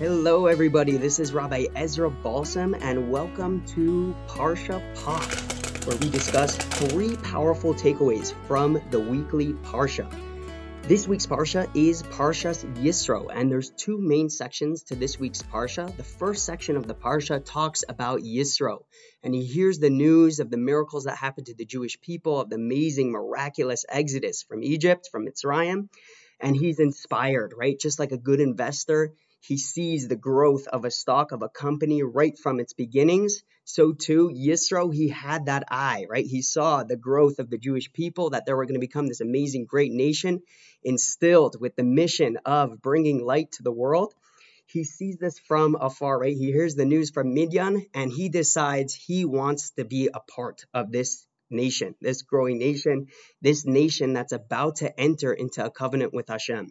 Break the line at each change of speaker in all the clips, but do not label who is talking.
Hello, everybody. This is Rabbi Ezra Balsam, and welcome to Parsha Pop, where we discuss three powerful takeaways from the weekly Parsha. This week's Parsha is Parshas Yisro, and there's two main sections to this week's Parsha. The first section of the Parsha talks about Yisro, and he hears the news of the miracles that happened to the Jewish people, of the amazing, miraculous exodus from Egypt, from Mitzrayim, and he's inspired, right? Just like a good investor, he sees the growth of a stock of a company right from its beginnings. So too, Yisro, he had that eye, right? He saw the growth of the Jewish people, that they were going to become this amazing, great nation, instilled with the mission of bringing light to the world. He sees this from afar, right? He hears the news from Midian and he decides he wants to be a part of this nation, this growing nation, this nation that's about to enter into a covenant with Hashem.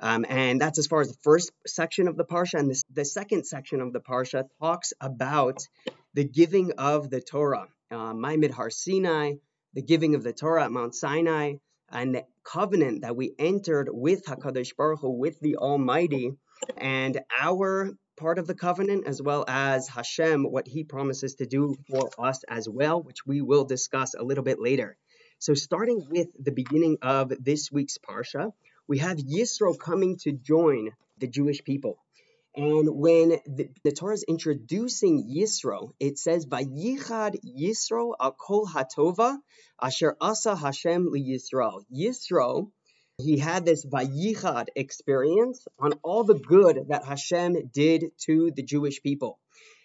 Um, and that's as far as the first section of the Parsha. And this, the second section of the Parsha talks about the giving of the Torah, uh, Maimid Har Sinai, the giving of the Torah at Mount Sinai, and the covenant that we entered with HaKadosh Baruch Hu, with the Almighty, and our part of the covenant, as well as Hashem, what he promises to do for us as well, which we will discuss a little bit later. So, starting with the beginning of this week's Parsha, we have Yisro coming to join the Jewish people. And when the, the Torah is introducing Yisro, it says, Vayichad Yisro akol hatova asher asa Hashem li Yisro. Yisro, he had this Vayichad experience on all the good that Hashem did to the Jewish people.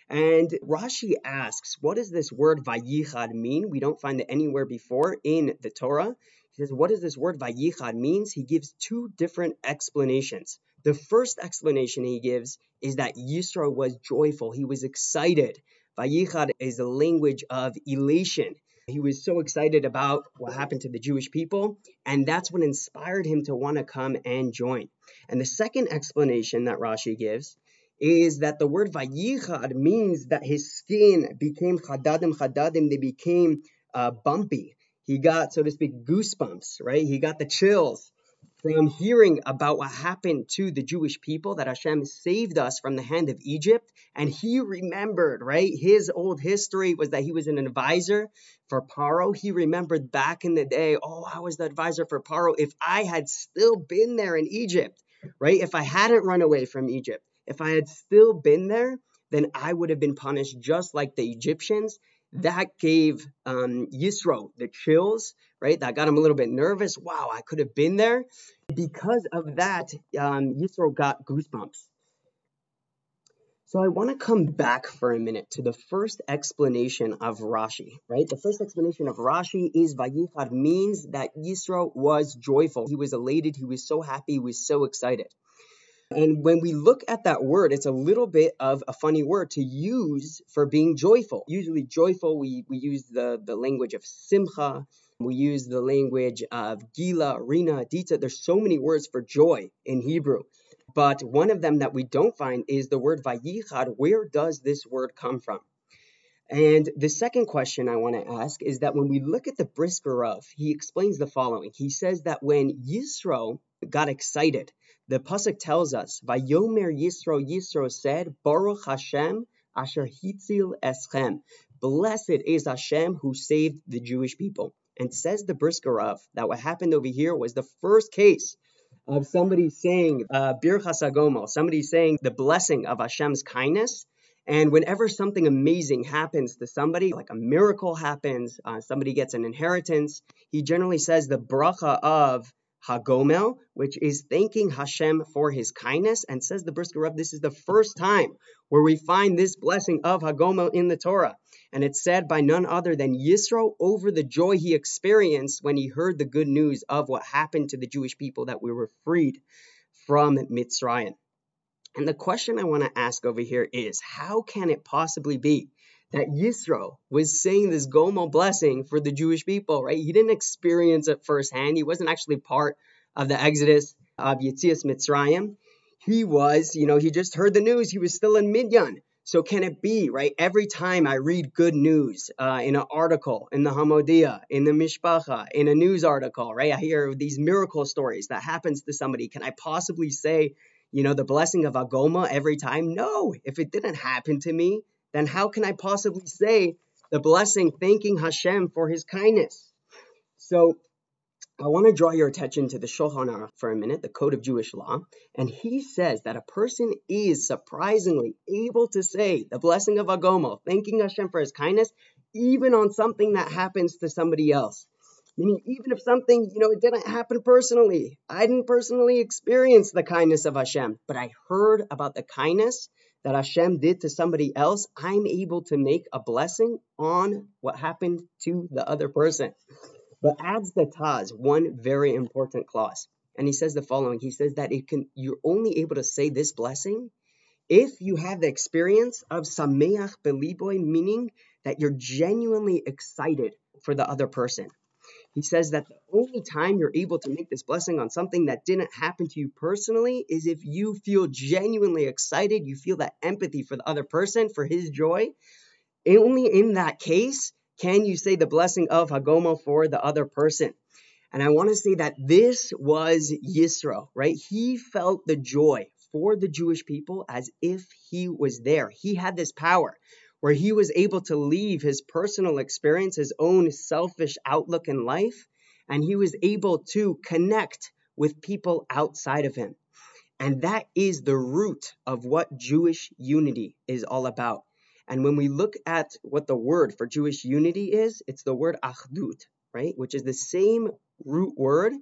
And Rashi asks, what does this word Vayichad mean? We don't find it anywhere before in the Torah. He says, what does this word vayichad means? He gives two different explanations. The first explanation he gives is that Yisro was joyful. He was excited. Vayichad is the language of elation. He was so excited about what happened to the Jewish people, and that's what inspired him to want to come and join. And the second explanation that Rashi gives is that the word vayichad means that his skin became chadadim chadadim, they became uh, bumpy. He got, so to speak, goosebumps, right? He got the chills from hearing about what happened to the Jewish people, that Hashem saved us from the hand of Egypt. And he remembered, right? His old history was that he was an advisor for Paro. He remembered back in the day, oh, I was the advisor for Paro. If I had still been there in Egypt, right? If I hadn't run away from Egypt, if I had still been there, then I would have been punished just like the Egyptians that gave um, Yisro the chills, right? That got him a little bit nervous. Wow, I could have been there. Because of that, um, Yisro got goosebumps. So I want to come back for a minute to the first explanation of Rashi, right? The first explanation of Rashi is Vayichad means that Yisro was joyful. He was elated. He was so happy. He was so excited. And when we look at that word, it's a little bit of a funny word to use for being joyful. Usually, joyful, we, we use the, the language of simcha, we use the language of gila, rina, ditza. There's so many words for joy in Hebrew. But one of them that we don't find is the word vayichad. Where does this word come from? And the second question I want to ask is that when we look at the Brisker Rav, he explains the following. He says that when Yisro got excited, the pasuk tells us, "Vayomer Yisro Yisro said, Baruch Hashem asher hitzil eschem." Blessed is Hashem who saved the Jewish people. And says the Brisker Rav that what happened over here was the first case of somebody saying uh, Birchas Hagomel, somebody saying the blessing of Hashem's kindness. And whenever something amazing happens to somebody, like a miracle happens, uh, somebody gets an inheritance, he generally says the bracha of Hagomel, which is thanking Hashem for his kindness, and says the Brisker Reb, this is the first time where we find this blessing of Hagomel in the Torah. And it's said by none other than Yisro over the joy he experienced when he heard the good news of what happened to the Jewish people that we were freed from Mitzrayim. And the question I want to ask over here is how can it possibly be that Yisro was saying this Gomel blessing for the Jewish people, right? He didn't experience it firsthand. He wasn't actually part of the exodus of Yitzias Mitzrayim. He was, you know, he just heard the news. He was still in Midian. So can it be, right? Every time I read good news uh, in an article, in the Hamodia, in the Mishpacha, in a news article, right? I hear these miracle stories that happens to somebody. Can I possibly say you know, the blessing of Hagomel every time? No, if it didn't happen to me, then how can I possibly say the blessing thanking Hashem for his kindness? So I want to draw your attention to the Shulchan Aruch for a minute, the Code of Jewish Law, and he says that a person is surprisingly able to say the blessing of Hagomel, thanking Hashem for his kindness, even on something that happens to somebody else. Meaning, even if something, you know, it didn't happen personally, I didn't personally experience the kindness of Hashem, but I heard about the kindness that Hashem did to somebody else, I'm able to make a blessing on what happened to the other person. But adds the Taz one very important clause. And he says the following. He says that it can you're only able to say this blessing if you have the experience of Sameach Beliboy, meaning that you're genuinely excited for the other person. He says that the only time you're able to make this blessing on something that didn't happen to you personally is if you feel genuinely excited, you feel that empathy for the other person, for his joy. Only in that case can you say the blessing of Hagomel for the other person? And I want to say that this was Yisro, right? He felt the joy for the Jewish people as if he was there. He had this power where he was able to leave his personal experience, his own selfish outlook in life, and he was able to connect with people outside of him. And that is the root of what Jewish unity is all about. And when we look at what the word for Jewish unity is, it's the word achdut, right? Which is the same root word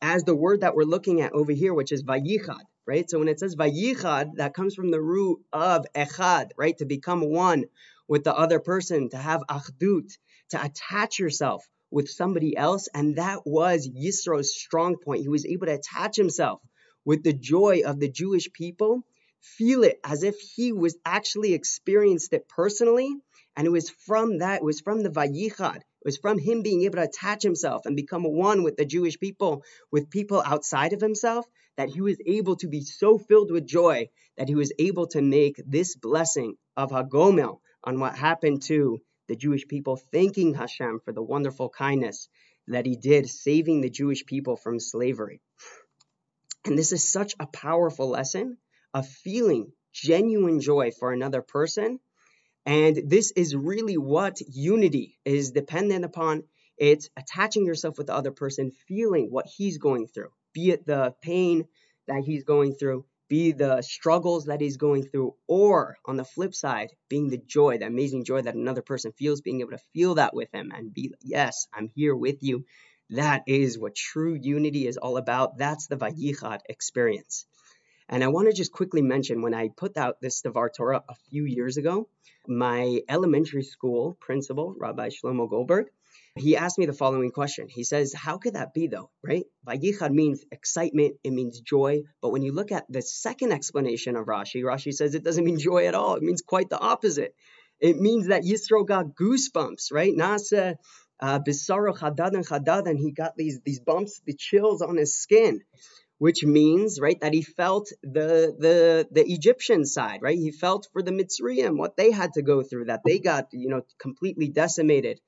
as the word that we're looking at over here, which is vayichad, right? So when it says vayichad, that comes from the root of echad, right? To become one with the other person, to have achdut, to attach yourself with somebody else. And that was Yisro's strong point. He was able to attach himself with the joy of the Jewish people feel it as if he was actually experienced it personally. And it was from that, it was from the Vayichad. It was from him being able to attach himself and become one with the Jewish people, with people outside of himself, that he was able to be so filled with joy that he was able to make this blessing of Hagomel on what happened to the Jewish people, thanking Hashem for the wonderful kindness that he did, saving the Jewish people from slavery. And this is such a powerful lesson of feeling genuine joy for another person. And this is really what unity is dependent upon. It's attaching yourself with the other person, feeling what he's going through, be it the pain that he's going through, be the struggles that he's going through, or on the flip side, being the joy, the amazing joy that another person feels, being able to feel that with him and be, yes, I'm here with you. That is what true unity is all about. That's the Vayichad experience. And I want to just quickly mention when I put out this Devar Torah a few years ago, my elementary school principal, Rabbi Shlomo Goldberg, he asked me the following question. He says, How could that be though, right? Vayichad means excitement, it means joy. But when you look at the second explanation of Rashi, Rashi says it doesn't mean joy at all. It means quite the opposite. It means that Yisro got goosebumps, right? Nasa uh, and Chadad, and he got these, these bumps, the chills on his skin which means right that he felt the the the Egyptian side, right? He felt for the Mitzrayim what they had to go through, that they got you know completely decimated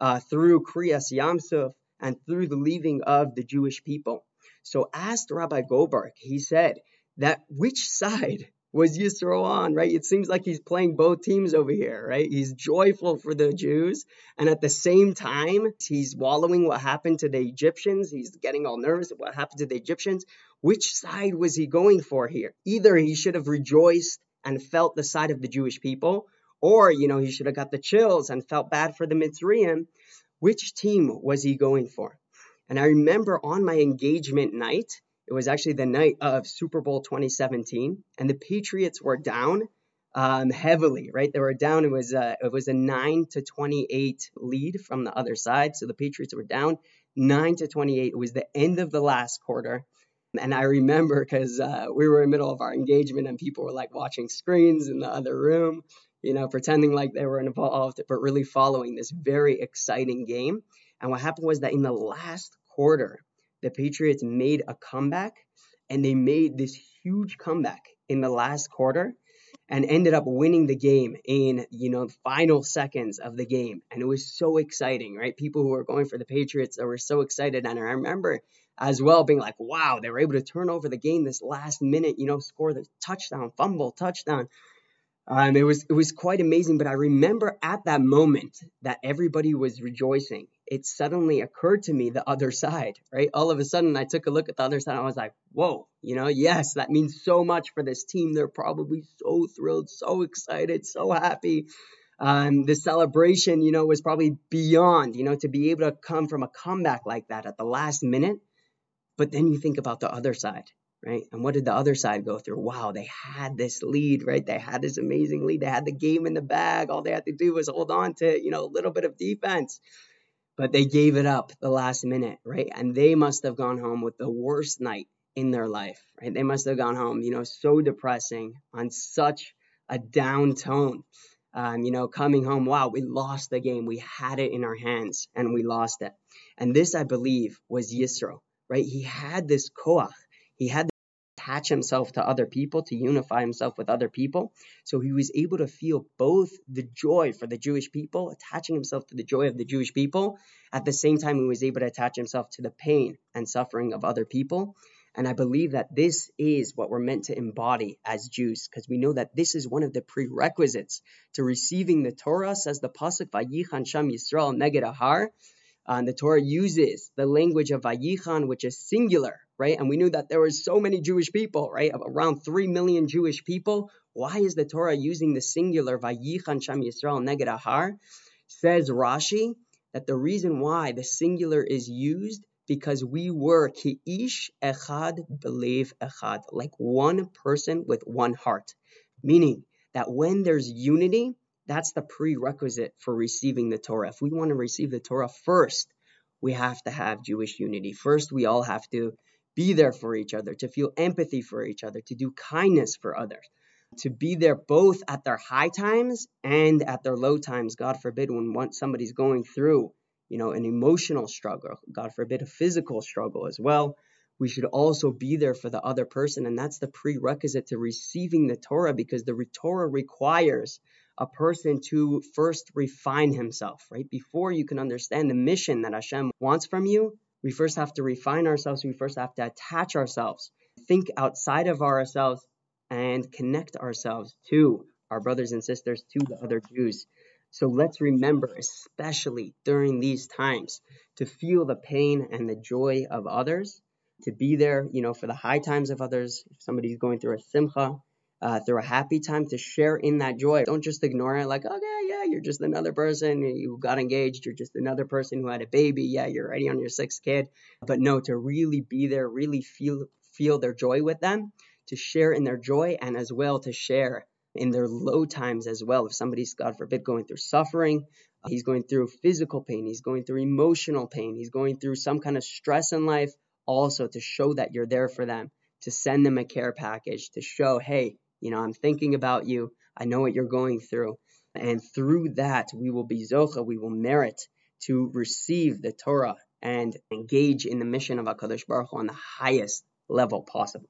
uh, through Kriyas Yamsuf and through the leaving of the Jewish people. So asked Rabbi Goldberg, he said that which side was Yisro on, right? It seems like he's playing both teams over here, right? He's joyful for the Jews, and at the same time, he's wallowing what happened to the Egyptians. He's getting all nervous at what happened to the Egyptians. Which side was he going for here? Either he should have rejoiced and felt the side of the Jewish people, or, you know, he should have got the chills and felt bad for the Mitzrayim. Which team was he going for? And I remember on my engagement night, it was actually the night of Super Bowl 2017, and the Patriots were down um, heavily. Right, they were down. It was a, it was a nine to 28 lead from the other side, so the Patriots were down nine to 28. It was the end of the last quarter. And I remember because uh, we were in the middle of our engagement and people were like watching screens in the other room, you know, pretending like they were involved, but really following this very exciting game. And what happened was that in the last quarter, the Patriots made a comeback and they made this huge comeback in the last quarter and ended up winning the game in you know the final seconds of the game and it was so exciting right people who were going for the patriots were so excited and i remember as well, being like, wow, they were able to turn over the game this last minute, you know, score the touchdown, fumble, touchdown. Um, it was it was quite amazing. But I remember at that moment that everybody was rejoicing. It suddenly occurred to me the other side, right? All of a sudden, I took a look at the other side. I was like, whoa, you know, yes, that means so much for this team. They're probably so thrilled, so excited, so happy. Um, the celebration, you know, was probably beyond, you know, to be able to come from a comeback like that at the last minute. But then you think about the other side, right? And what did the other side go through? Wow, they had this lead, right? They had this amazing lead. They had the game in the bag. All they had to do was hold on to, you know, a little bit of defense. But they gave it up the last minute, right? And they must have gone home with the worst night in their life, right? They must have gone home, you know, so depressing on such a down tone. Um, you know, coming home, wow, we lost the game. We had it in our hands and we lost it. And this, I believe, was Yisro, right? He had this koach he had attach himself to other people, to unify himself with other people. So he was able to feel both the joy for the Jewish people, attaching himself to the joy of the Jewish people. At the same time, he was able to attach himself to the pain and suffering of other people. And I believe that this is what we're meant to embody as Jews, because we know that this is one of the prerequisites to receiving the Torah, says the Pasuk, Vayichan Sham Yisrael Neged Ahar. And the Torah uses the language of Vayichan, which is singular, right? And we knew that there were so many Jewish people, right? Around 3 million Jewish people. Why is the Torah using the singular Vayichan Sham Yisrael Neged Ahar? Says Rashi that the reason why the singular is used because we were ki'ish echad b'lev echad, like one person with one heart. Meaning that when there's unity, that's the prerequisite for receiving the Torah. If we want to receive the Torah first, we have to have Jewish unity. First, we all have to be there for each other, to feel empathy for each other, to do kindness for others, to be there both at their high times and at their low times. God forbid when once somebody's going through, you know, an emotional struggle, God forbid a physical struggle as well. We should also be there for the other person, and that's the prerequisite to receiving the Torah because the Torah requires a person to first refine himself, right? Before you can understand the mission that Hashem wants from you, we first have to refine ourselves. We first have to attach ourselves, think outside of ourselves, and connect ourselves to our brothers and sisters, to the other Jews. So let's remember, especially during these times, to feel the pain and the joy of others, to be there, you know, for the high times of others. If somebody's going through a simcha, uh, through a happy time, to share in that joy. Don't just ignore it like, okay, yeah, you're just another person. You got engaged. You're just another person who had a baby. Yeah, you're already on your sixth kid. But no, to really be there, really feel feel their joy with them, to share in their joy, and as well to share in their low times as well. If somebody's, God forbid, going through suffering, he's going through physical pain, he's going through emotional pain, he's going through some kind of stress in life, also to show that you're there for them, to send them a care package, to show, hey, you know, I'm thinking about you. I know what you're going through. And through that, we will be Zocha, we will merit to receive the Torah and engage in the mission of HaKadosh Baruch Hu on the highest level possible.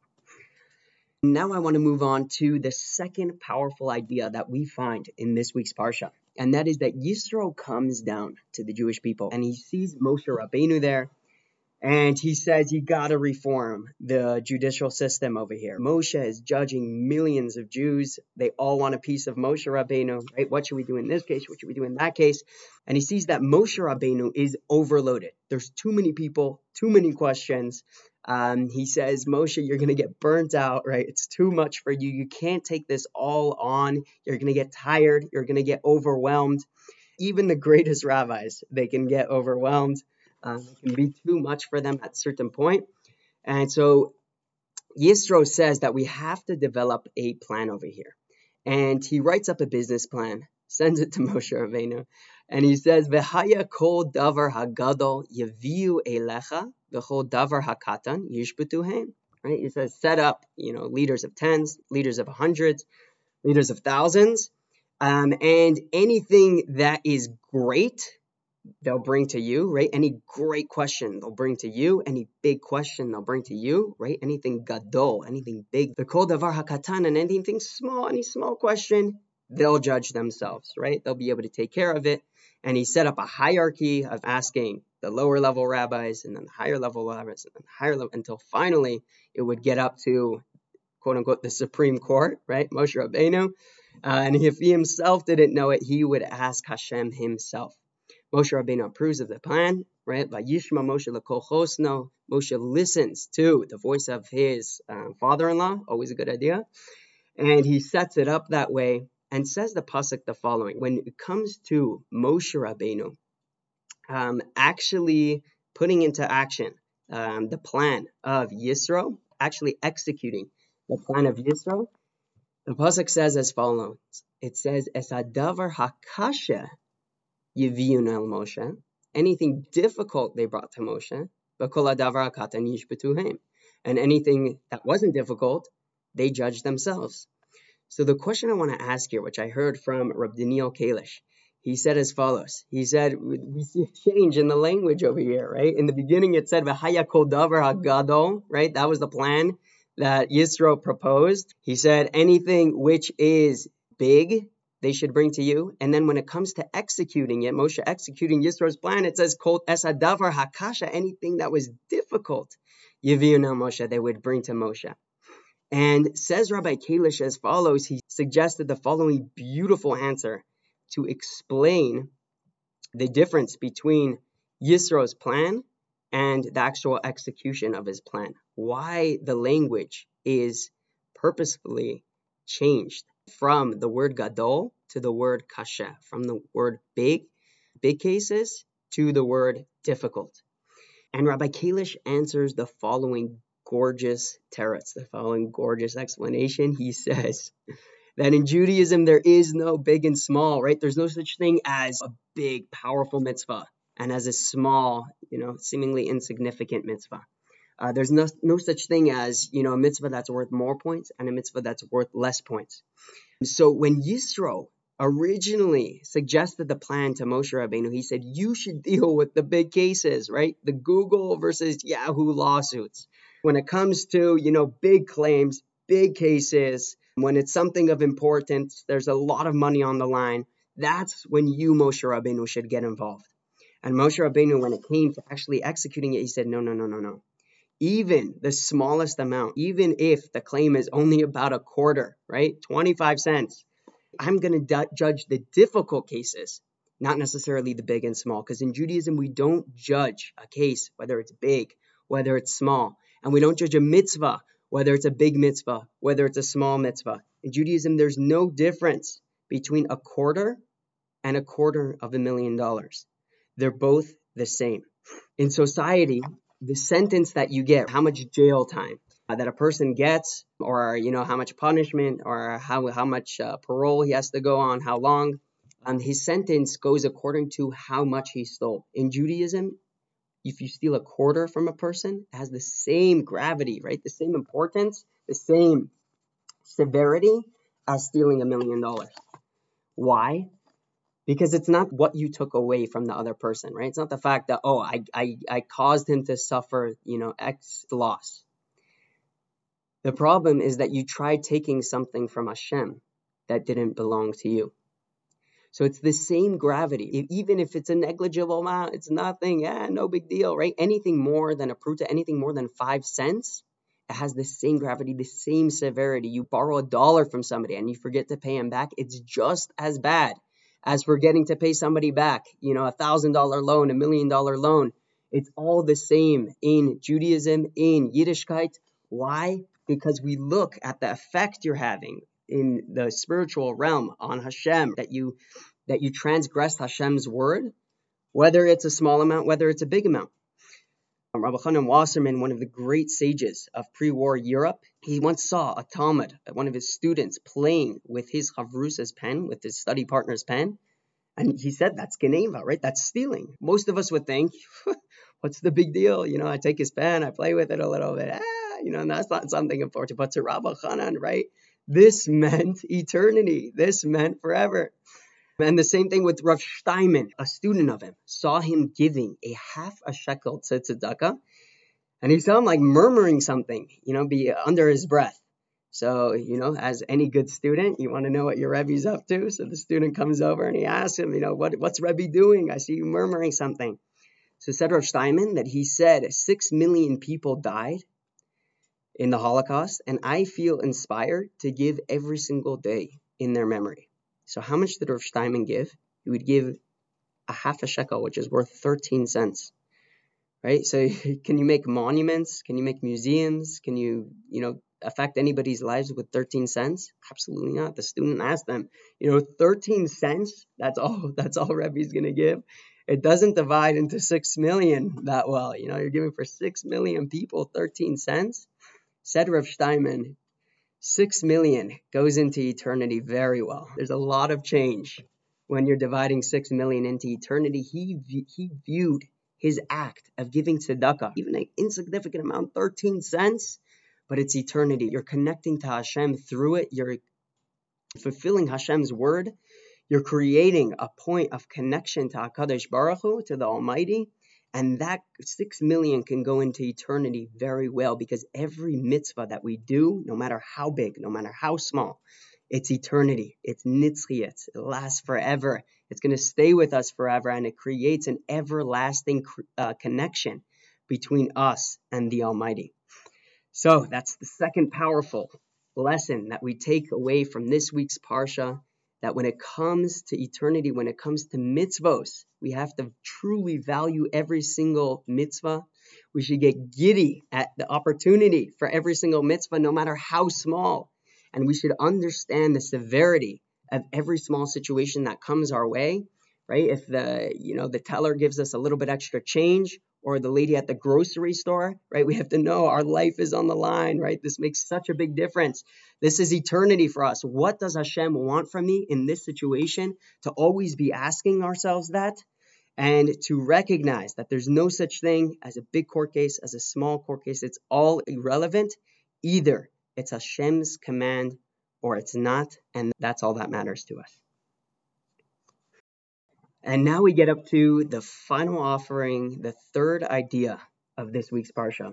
Now I want to move on to the second powerful idea that we find in this week's Parsha, and that is that Yisro comes down to the Jewish people and he sees Moshe Rabbeinu there and he says you got to reform the judicial system over here. Moshe is judging millions of Jews. They all want a piece of Moshe Rabbeinu, right? What should we do in this case? What should we do in that case? And he sees that Moshe Rabbeinu is overloaded. There's too many people, too many questions. Um, he says, Moshe, you're going to get burnt out, right? It's too much for you. You can't take this all on. You're going to get tired. You're going to get overwhelmed. Even the greatest rabbis, they can get overwhelmed. Um, it can be too much for them at certain point. And so Yisro says that we have to develop a plan over here. And he writes up a business plan, sends it to Moshe Rabbeinu, and he says, "V'haya kol davar hagadol yaviu elecha, v'chol davar hakatan yishbetuhem." Right? He says, set up, you know, leaders of tens, leaders of hundreds, leaders of thousands, um, and anything that is great they'll bring to you, right? Any great question they'll bring to you, any big question they'll bring to you, right? Anything gadol, anything big, the kol davar hakatan, and anything small, any small question, they'll judge themselves, right? They'll be able to take care of it. And he set up a hierarchy of asking the lower level rabbis, and then the higher level rabbis, and then higher level, until finally it would get up to quote unquote the Supreme Court, right? Moshe Rabbeinu. Uh, and if he himself didn't know it, he would ask Hashem himself. Moshe Rabbeinu approves of the plan, right? Vayishma Moshe lekol chosno. Moshe listens to the voice of his uh, father-in-law, always a good idea, and he sets it up that way and says the pasuk the following: When it comes to Moshe Rabbeinu, um, actually putting into action um, the plan of Yisro, actually executing the plan of Yisro, the pasuk says as follows: It says, "Esadavar hakasha yiviyun el Moshe." Anything difficult they brought to Moshe, and anything that wasn't difficult, they judged themselves. So the question I want to ask here, which I heard from Rab Daniel Kalish, he said as follows. He said, we see a change in the language over here, right? In the beginning it said, V'haya davar hagadol, right? That was the plan that Yisro proposed. He said, anything which is big, they should bring to you. And then when it comes to executing it, Moshe executing Yisro's plan, it says, Kol esadavar hakasha, anything that was difficult, Yiviyuna Moshe, they would bring to Moshe. And says Rabbi Kalish as follows, he suggested the following beautiful answer to explain the difference between Yisro's plan and the actual execution of his plan. Why the language is purposefully changed from the word gadol to the word kasha, from the word big, big cases, to the word difficult. And Rabbi Kalish answers the following gorgeous teretz, the following gorgeous explanation. He says that in Judaism there is no big and small, right? There's no such thing as a big, powerful mitzvah and as a small, you know, seemingly insignificant mitzvah. Uh, there's no, no such thing as, you know, a mitzvah that's worth more points and a mitzvah that's worth less points. So when Yisro originally suggested the plan to Moshe Rabbeinu, he said, you should deal with the big cases, right? The Google versus Yahoo lawsuits when it comes to, you know, big claims, big cases, when it's something of importance, there's a lot of money on the line, that's when you, Moshe Rabbeinu, should get involved. And Moshe Rabbeinu, when it came to actually executing it, he said, no, no, no, no, no. Even the smallest amount, even if the claim is only about a quarter, right? 25 cents, I'm going to judge the difficult cases, not necessarily the big and small. Because in Judaism, we don't judge a case, whether it's big, whether it's small. And we don't judge a mitzvah, whether it's a big mitzvah, whether it's a small mitzvah. In Judaism, there's no difference between a quarter and a quarter of a million dollars. They're both the same. In society, the sentence that you get, how much jail time uh, that a person gets, or you know how much punishment, or how how much uh, parole he has to go on, how long, um, his sentence goes according to how much he stole. In Judaism, if you steal a quarter from a person, it has the same gravity, right? The same importance, the same severity as stealing a million dollars. Why? Because it's not what you took away from the other person, right? It's not the fact that, oh, I, I, I caused him to suffer, you know, X loss. The problem is that you tried taking something from Hashem that didn't belong to you. So it's the same gravity. Even if it's a negligible amount, it's nothing. Yeah, no big deal, right? Anything more than a pruta, anything more than five cents, it has the same gravity, the same severity. You borrow a dollar from somebody and you forget to pay him back, it's just as bad as we're forgetting to pay somebody back, you know, a thousand dollar loan, a million dollar loan. It's all the same in Judaism, in Yiddishkeit. Why? Because we look at the effect you're having in the spiritual realm on Hashem, that you that you transgress Hashem's word, whether it's a small amount, whether it's a big amount. Um, Rabbi Elchanan Wasserman, one of the great sages of pre-war Europe, he once saw a talmid, one of his students, playing with his Havrusa's pen, with his study partner's pen, and he said that's geneivah, right? That's stealing. Most of us would think, what's the big deal? You know, I take his pen, I play with it a little bit, ah, you know, and that's not something important. But to Rabbi Elchanan, right? This meant eternity. This meant forever. And the same thing with Rav Steinman, a student of him, saw him giving a half a shekel to tzedakah, and he saw him like murmuring something, you know, be under his breath. So, you know, as any good student, you want to know what your Rebbe's up to. So the student comes over and he asks him, you know, what, what's Rebbe doing? I see you murmuring something. So said Rav Steinman that he said six million people died in the Holocaust, and I feel inspired to give every single day in their memory. So how much did Rav Steinman give? He would give a half a shekel, which is worth 13 cents. Right? So can you make monuments? Can you make museums? Can you, you know, affect anybody's lives with 13 cents? Absolutely not. The student asked them, you know, 13 cents, that's all that's all Rebbe's gonna give it doesn't divide into 6 million that well. You know, you're giving for 6 million people 13 cents. Said Rav Steinman, 6 million goes into eternity very well. There's a lot of change when you're dividing 6 million into eternity. He, he viewed his act of giving tzedakah, even an insignificant amount, 13 cents, but it's eternity. You're connecting to Hashem through it. You're fulfilling Hashem's word you're creating a point of connection to HaKadosh Baruch Hu, to the Almighty, and that six million can go into eternity very well because every mitzvah that we do, no matter how big, no matter how small, it's eternity. It's nitzchiyat. It lasts forever. It's going to stay with us forever, and it creates an everlasting uh, connection between us and the Almighty. So that's the second powerful lesson that we take away from this week's parsha that when it comes to eternity, when it comes to mitzvos, we have to truly value every single mitzvah. We should get giddy at the opportunity for every single mitzvah, no matter how small. And we should understand the severity of every small situation that comes our way, right? If the, you know, the teller gives us a little bit extra change, or the lady at the grocery store, right? We have to know our life is on the line, right? This makes such a big difference. This is eternity for us. What does Hashem want from me in this situation? To always be asking ourselves that and to recognize that there's no such thing as a big court case, as a small court case. It's all irrelevant. Either it's Hashem's command or it's not, and that's all that matters to us. And now we get up to the final offering, the third idea of this week's Parsha.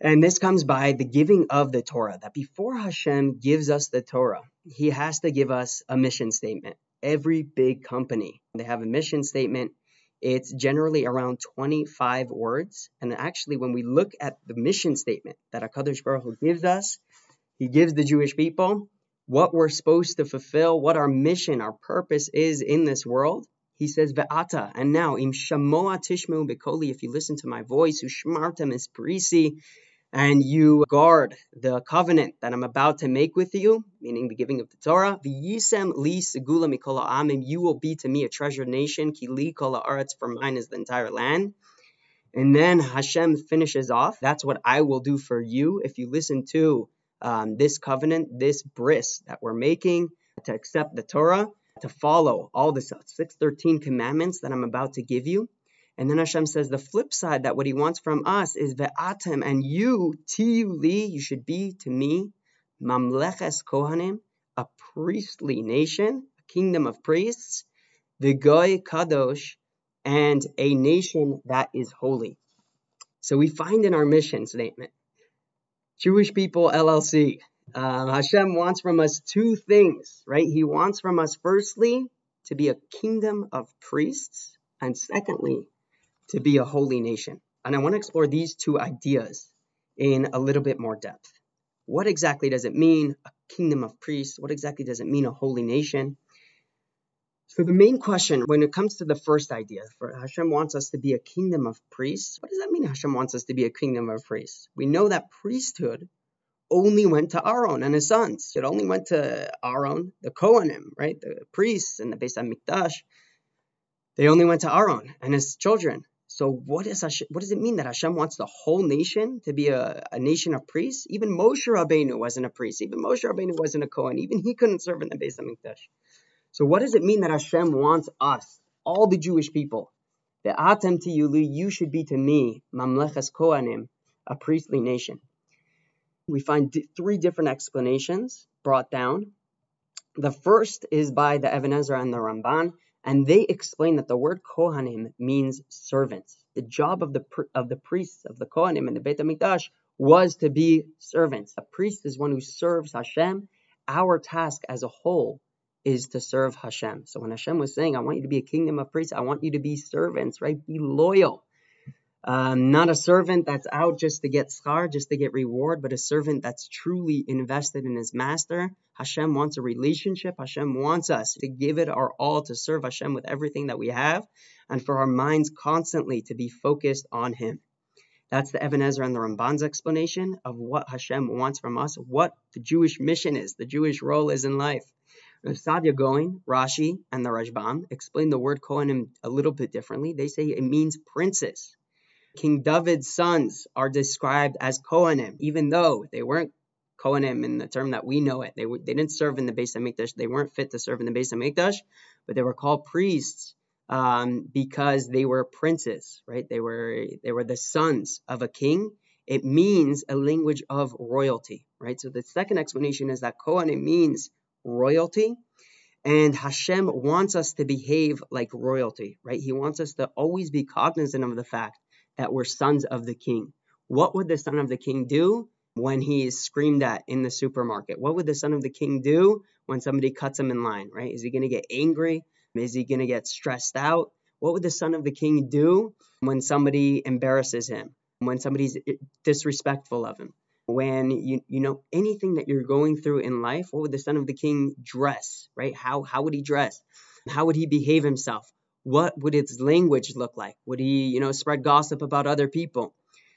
And this comes by the giving of the Torah, that before Hashem gives us the Torah, he has to give us a mission statement. Every big company, they have a mission statement. It's generally around 25 words. And actually, when we look at the mission statement that HaKadosh Baruch Hu gives us, he gives the Jewish people, what we're supposed to fulfill, what our mission, our purpose is in this world. He says, Ve'ata, and now, im shamoa tishmu bekoli, if you listen to my voice, ushmartem esprisi, and you guard the covenant that I'm about to make with you, meaning the giving of the Torah, v'yisem li segula mikola amim, you will be to me a treasured nation, ki li kola for mine is the entire land. And then Hashem finishes off, that's what I will do for you if you listen to um, this covenant, this bris that we're making to accept the Torah, to follow all the 613 commandments that I'm about to give you. And then Hashem says the flip side that what he wants from us is ve'atem, and you, tiyu li, you should be to me, mamleches kohanim, a priestly nation, a kingdom of priests, the goy kadosh, and a nation that is holy. So we find in our mission statement Jewish People LLC. Um, Hashem wants from us two things, right? He wants from us, firstly, to be a kingdom of priests, and secondly, to be a holy nation. And I want to explore these two ideas in a little bit more depth. What exactly does it mean, a kingdom of priests? What exactly does it mean, a holy nation? So the main question when it comes to the first idea, for Hashem wants us to be a kingdom of priests. What does that mean? Hashem wants us to be a kingdom of priests. We know that priesthood only went to Aaron and his sons. It only went to Aaron, the Kohanim, right, the priests and the Beis Hamikdash. They only went to Aaron and his children. So what is Hashem, what does it mean that Hashem wants the whole nation to be a, a nation of priests? Even Moshe Rabbeinu wasn't a priest. Even Moshe Rabbeinu wasn't a Kohen. Even he couldn't serve in the Beis Hamikdash. So what does it mean that Hashem wants us, all the Jewish people, the atem tiyulu, you should be to me, mamleches kohanim, a priestly nation? We find d- three different explanations brought down. The first is by the Even HaEzra and the Ramban, and they explain that the word kohanim means servants. The job of the of the priests of the kohanim in the Beit Hamikdash was to be servants. A priest is one who serves Hashem. Our task as a whole is to serve Hashem. So when Hashem was saying, I want you to be a kingdom of priests, I want you to be servants, right? Be loyal. Um, not a servant that's out just to get schar, just to get reward, but a servant that's truly invested in his master. Hashem wants a relationship. Hashem wants us to give it our all to serve Hashem with everything that we have, and for our minds constantly to be focused on Him. That's the Even HaEzra and the Ramban's explanation of what Hashem wants from us, what the Jewish mission is, the Jewish role is in life. Rav Saadia Gaon, Rashi, and the Rashbam explain the word Kohanim a little bit differently. They say it means princes. King David's sons are described as Kohanim, even though they weren't Kohanim in the term that we know it. They, they didn't serve in the Beis Hamikdash. They weren't fit to serve in the Beis Hamikdash, but they were called priests um, because they were princes, right? They were they were the sons of a king. It means a language of royalty, right? So the second explanation is that Kohanim means royalty. And Hashem wants us to behave like royalty, right? He wants us to always be cognizant of the fact that we're sons of the king. What would the son of the king do when he is screamed at in the supermarket? What would the son of the king do when somebody cuts him in line, right? Is he going to get angry? Is he going to get stressed out? What would the son of the king do when somebody embarrasses him? When somebody's disrespectful of him? When you you know anything that you're going through in life, what would the son of the king dress, right? How how would he dress? How would he behave himself? What would his language look like? Would he, you know, spread gossip about other people?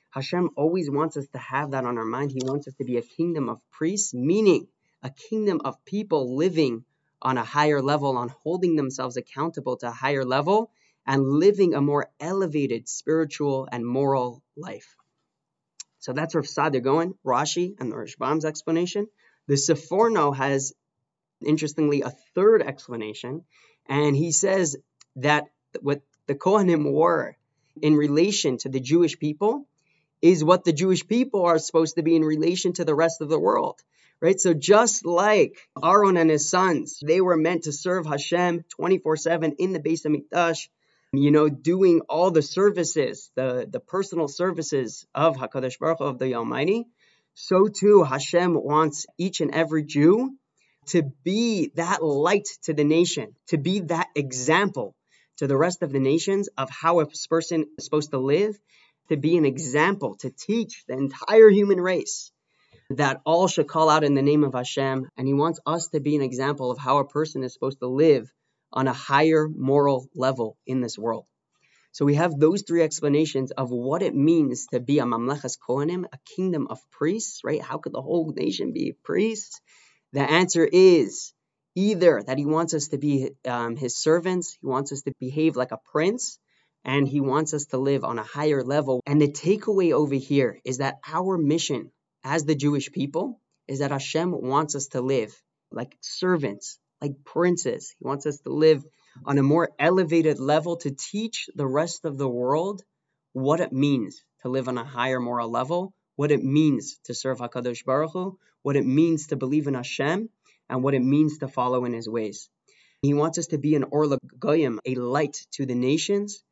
Hashem always wants us to have that on our mind. He wants us to be a kingdom of priests, meaning a kingdom of people living on a higher level, on holding themselves accountable to a higher level, and living a more elevated spiritual and moral life. So that's Rav Saadia Gaon, Rashi, and the Rashbam's explanation. The Seforno has, interestingly, a third explanation, and he says that what the Kohanim were in relation to the Jewish people is what the Jewish people are supposed to be in relation to the rest of the world. Right? So just like Aaron and his sons, they were meant to serve Hashem 24-7 in the Beis Hamikdash, you know, doing all the services, the, the personal services of HaKadosh Baruch Hu, of the Almighty. So too, Hashem wants each and every Jew to be that light to the nation, to be that example to the rest of the nations of how a person is supposed to live, to be an example, to teach the entire human race that all should call out in the name of Hashem. And He wants us to be an example of how a person is supposed to live on a higher moral level in this world. So we have those three explanations of what it means to be a Mamlechas Kohanim, a kingdom of priests, right? How could the whole nation be priests? The answer is either that he wants us to be um, his servants, he wants us to behave like a prince, and he wants us to live on a higher level. And the takeaway over here is that our mission as the Jewish people is that Hashem wants us to live like servants, like princes. He wants us to live on a more elevated level to teach the rest of the world what it means to live on a higher moral level, what it means to serve HaKadosh Baruch Hu, what it means to believe in Hashem, and what it means to follow in his ways. He wants us to be an Or LaGoyim, a light to the nations,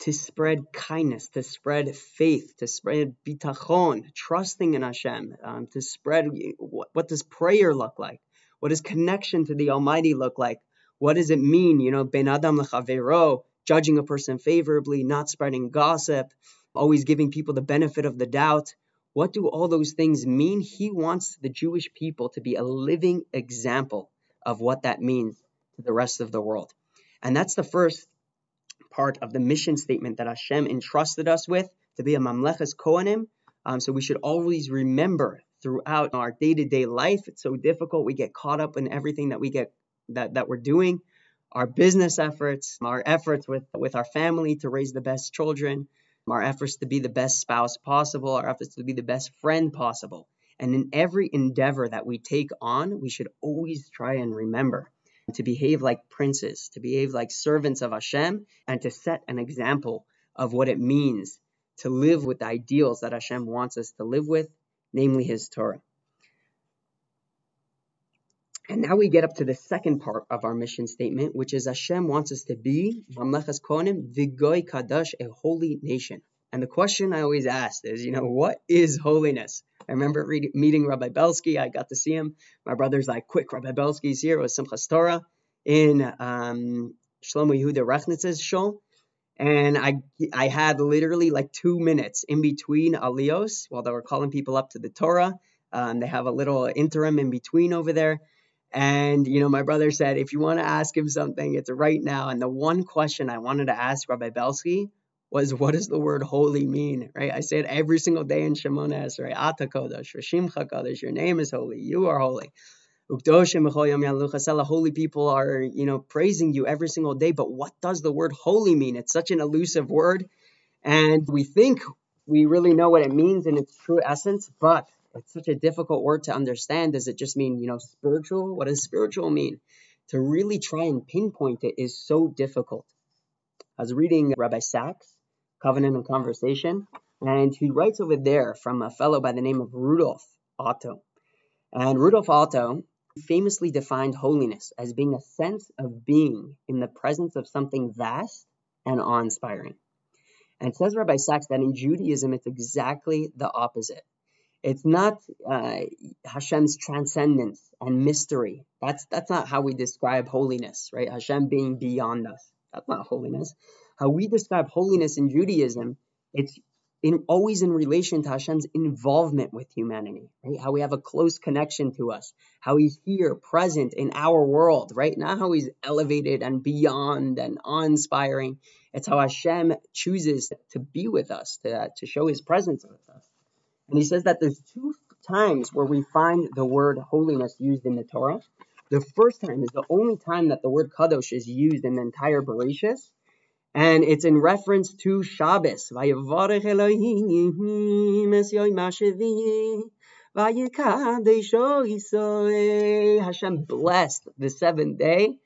to spread kindness, to spread faith, to spread bitachon, trusting in Hashem, um, to spread what, what does prayer look like? What does connection to the Almighty look like? What does it mean, you know, ben adam lechavero, judging a person favorably, not spreading gossip, always giving people the benefit of the doubt? What do all those things mean? He wants the Jewish people to be a living example of what that means to the rest of the world. And that's the first part of the mission statement that Hashem entrusted us with to be a Mamlechas Kohanim. Um, so we should always remember throughout our day-to-day life. It's so difficult. We get caught up in everything that we get that, that we're doing, our business efforts, our efforts with, with our family to raise the best children, our efforts to be the best spouse possible, our efforts to be the best friend possible. And in every endeavor that we take on, we should always try and remember to behave like princes, to behave like servants of Hashem, and to set an example of what it means to live with the ideals that Hashem wants us to live with, namely His Torah. And now we get up to the second part of our mission statement, which is Hashem wants us to be Mamlechas Kohanim, Vigoy Kadosh, a holy nation. And the question I always ask is, you know, what is holiness? I remember meeting Rabbi Belsky. I got to see him. My brother's like, quick, Rabbi Belsky's here with Simchas Torah. in um, Shlomo Yehuda Rechnitz's show, and I I had literally like two minutes in between aliyos while they were calling people up to the Torah. Um, they have a little interim in between over there. And, you know, my brother said, if you want to ask him something, it's right now. And the one question I wanted to ask Rabbi Belsky was, what does the word holy mean, right? I say it every single day in Shemona Esrei, Ata Kodesh, your name is holy, you are holy. Holy people are, you know, praising you every single day. But what does the word holy mean? It's such an elusive word. And we think we really know what it means in its true essence, but it's such a difficult word to understand. Does it just mean, you know, spiritual? What does spiritual mean? To really try and pinpoint it is so difficult. I was reading Rabbi Sacks, Covenant and Conversation, and he writes over there from a fellow by the name of Rudolf Otto. And Rudolf Otto famously defined holiness as being a sense of being in the presence of something vast and awe inspiring. And says Rabbi Sacks that in Judaism it's exactly the opposite. It's not uh, Hashem's transcendence and mystery. That's that's not how we describe holiness, right? Hashem being beyond us. That's not holiness. How we describe holiness in Judaism, it's in, always in relation to Hashem's involvement with humanity, right? How we have a close connection to us, how He's here, present in our world, right? Not how He's elevated and beyond and awe-inspiring. It's how Hashem chooses to be with us, to, to show His presence with us. And he says that there's two times where we find the word holiness used in the Torah. The first time is the only time that the word kadosh is used in the entire Bereshit, and it's in reference to Shabbos. Hashem blessed the seventh day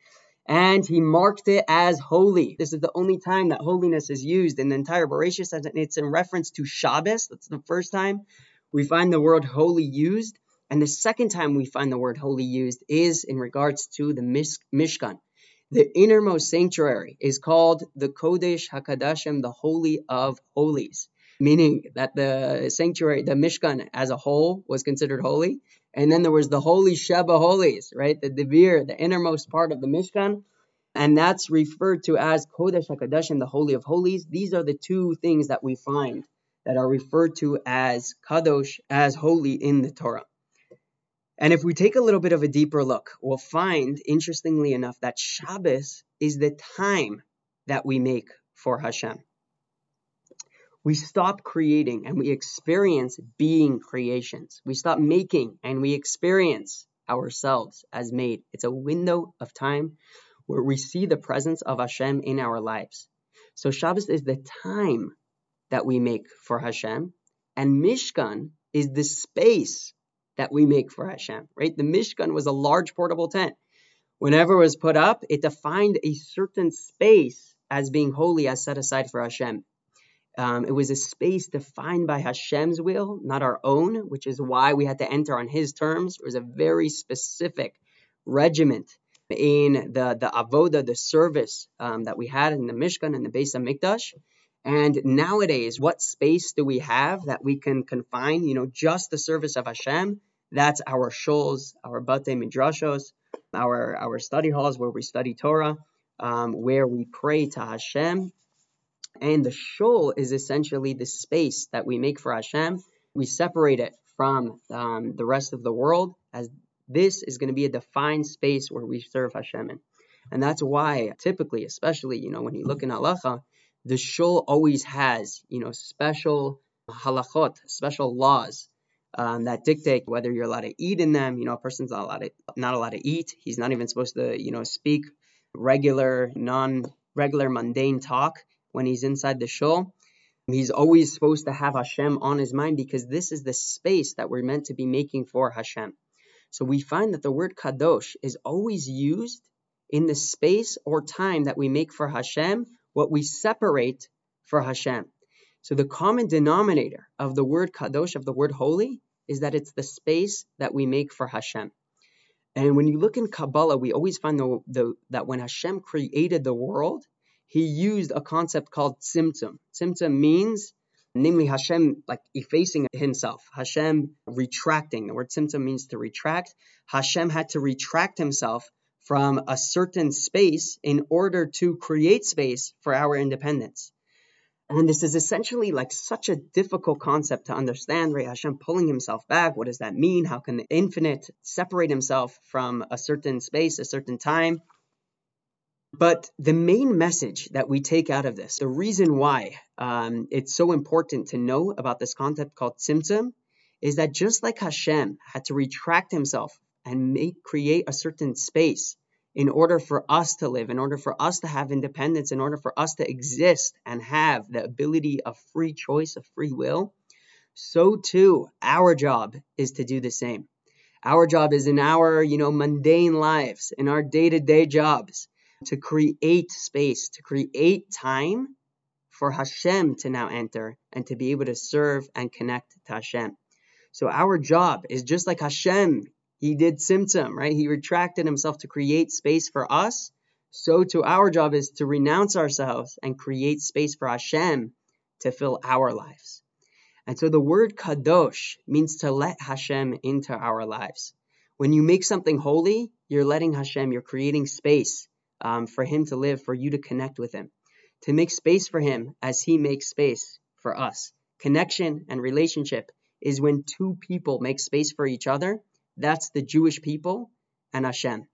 and he marked it as holy. This is the only time that holiness is used in the entire Bereshit, and it's in reference to Shabbos. That's the first time we find the word holy used. And the second time we find the word holy used is in regards to the Mishkan. The innermost sanctuary is called the Kodesh HaKadashim, the Holy of Holies, meaning that the sanctuary, the Mishkan as a whole, was considered holy. And then there was the Holy Sheba Holies, right? The Devir, the innermost part of the Mishkan. And that's referred to as Kodesh HaKadoshim, the Holy of Holies. These are the two things that we find that are referred to as Kadosh, as holy in the Torah. And if we take a little bit of a deeper look, we'll find, interestingly enough, that Shabbos is the time that we make for Hashem we stop creating and we experience being creations. We stop making and we experience ourselves as made. It's a window of time where we see the presence of Hashem in our lives. So Shabbos is the time that we make for Hashem, and Mishkan is the space that we make for Hashem, right? The Mishkan was a large portable tent. Whenever it was put up, it defined a certain space as being holy, as set aside for Hashem. Um, it was a space defined by Hashem's will, not our own, which is why we had to enter on His terms. It was a very specific regiment in the the avoda, the service um, that we had in the Mishkan and the Beis Hamikdash. And nowadays, what space do we have that we can confine? You know, just the service of Hashem. That's our shuls, our bate midrashos, our our study halls where we study Torah, um, where we pray to Hashem and the shul is essentially the space that we make for Hashem. We separate it from um, the rest of the world as this is going to be a defined space where we serve Hashem in. And that's why typically, especially, you know, when you look in halacha, the shul always has, you know, special halachot, special laws um, that dictate whether you're allowed to eat in them. You know, a person's not allowed to not allowed to eat. He's not even supposed to, you know, speak regular, non-regular, mundane talk when he's inside the shul. He's always supposed to have Hashem on his mind because this is the space that we're meant to be making for Hashem. So we find that the word kadosh is always used in the space or time that we make for Hashem, what we separate for Hashem. So the common denominator of the word kadosh, of the word holy, is that it's the space that we make for Hashem. And when you look in Kabbalah, we always find the, the, that when Hashem created the world, he used a concept called tzimtzum. Tzimtzum means, namely Hashem like effacing himself, Hashem retracting. The word tzimtzum means to retract. Hashem had to retract himself from a certain space in order to create space for our independence. And this is essentially like such a difficult concept to understand, right? Hashem pulling himself back. What does that mean? How can the infinite separate himself from a certain space, a certain time? But the main message that we take out of this, the reason why um, it's so important to know about this concept called tzimtzum, is that just like Hashem had to retract himself and make create a certain space in order for us to live, in order for us to have independence, in order for us to exist and have the ability of free choice, of free will, so too our job is to do the same. Our job is in our, you know, mundane lives, in our day-to-day jobs, to create space, to create time for Hashem to now enter and to be able to serve and connect to Hashem. So our job is just like Hashem he did tzimtzum, right? He retracted himself to create space for us. So to our job is to renounce ourselves and create space for Hashem to fill our lives. And so the word kadosh means to let Hashem into our lives. When you make something holy, you're letting Hashem, you're creating space um, for Him to live, for you to connect with Him, to make space for Him as He makes space for us. Connection and relationship is when two people make space for each other that's the Jewish people and Hashem.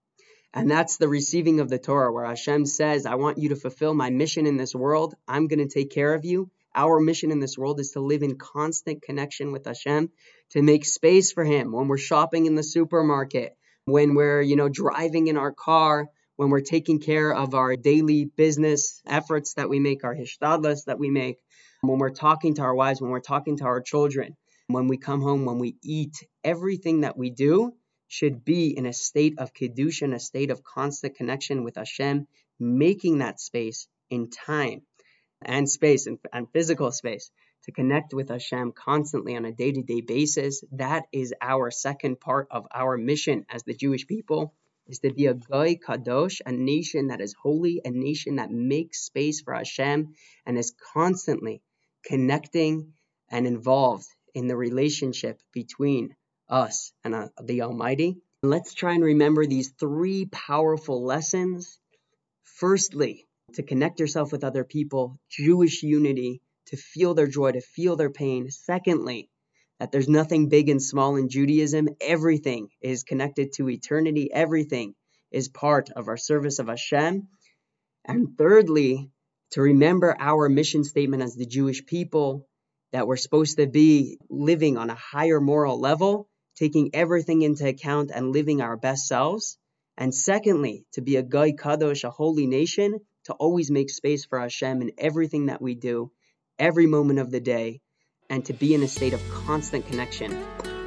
And that's the receiving of the Torah, where Hashem says, I want you to fulfill my mission in this world. I'm going to take care of you. Our mission in this world is to live in constant connection with Hashem, to make space for Him when we're shopping in the supermarket, when we're, you know, driving in our car, when we're taking care of our daily business efforts that we make, our hishtadlas that we make, when we're talking to our wives, when we're talking to our children when we come home, when we eat, everything that we do should be in a state of kedusha, a state of constant connection with Hashem, making that space in time and space and, and physical space to connect with Hashem constantly on a day to day basis. That is our second part of our mission as the Jewish people. Is to be a goy kadosh, a nation that is holy, a nation that makes space for Hashem and is constantly connecting and involved in the relationship between us and uh, the Almighty. Let's try and remember these three powerful lessons. Firstly, to connect yourself with other people, Jewish unity, to feel their joy, to feel their pain. Secondly, that there's nothing big and small in Judaism. Everything is connected to eternity. Everything is part of our service of Hashem. And thirdly, to remember our mission statement as the Jewish people that we're supposed to be living on a higher moral level, taking everything into account and living our best selves. And secondly, to be a Goy Kadosh, a holy nation, to always make space for Hashem in everything that we do, every moment of the day, and to be in a state of constant connection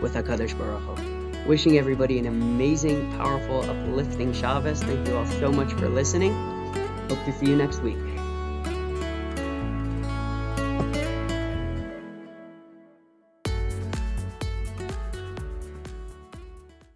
with HaKadosh Baruch Hu. Wishing everybody an amazing, powerful, uplifting Shabbos. Thank you all so much for listening. Hope to see you next week.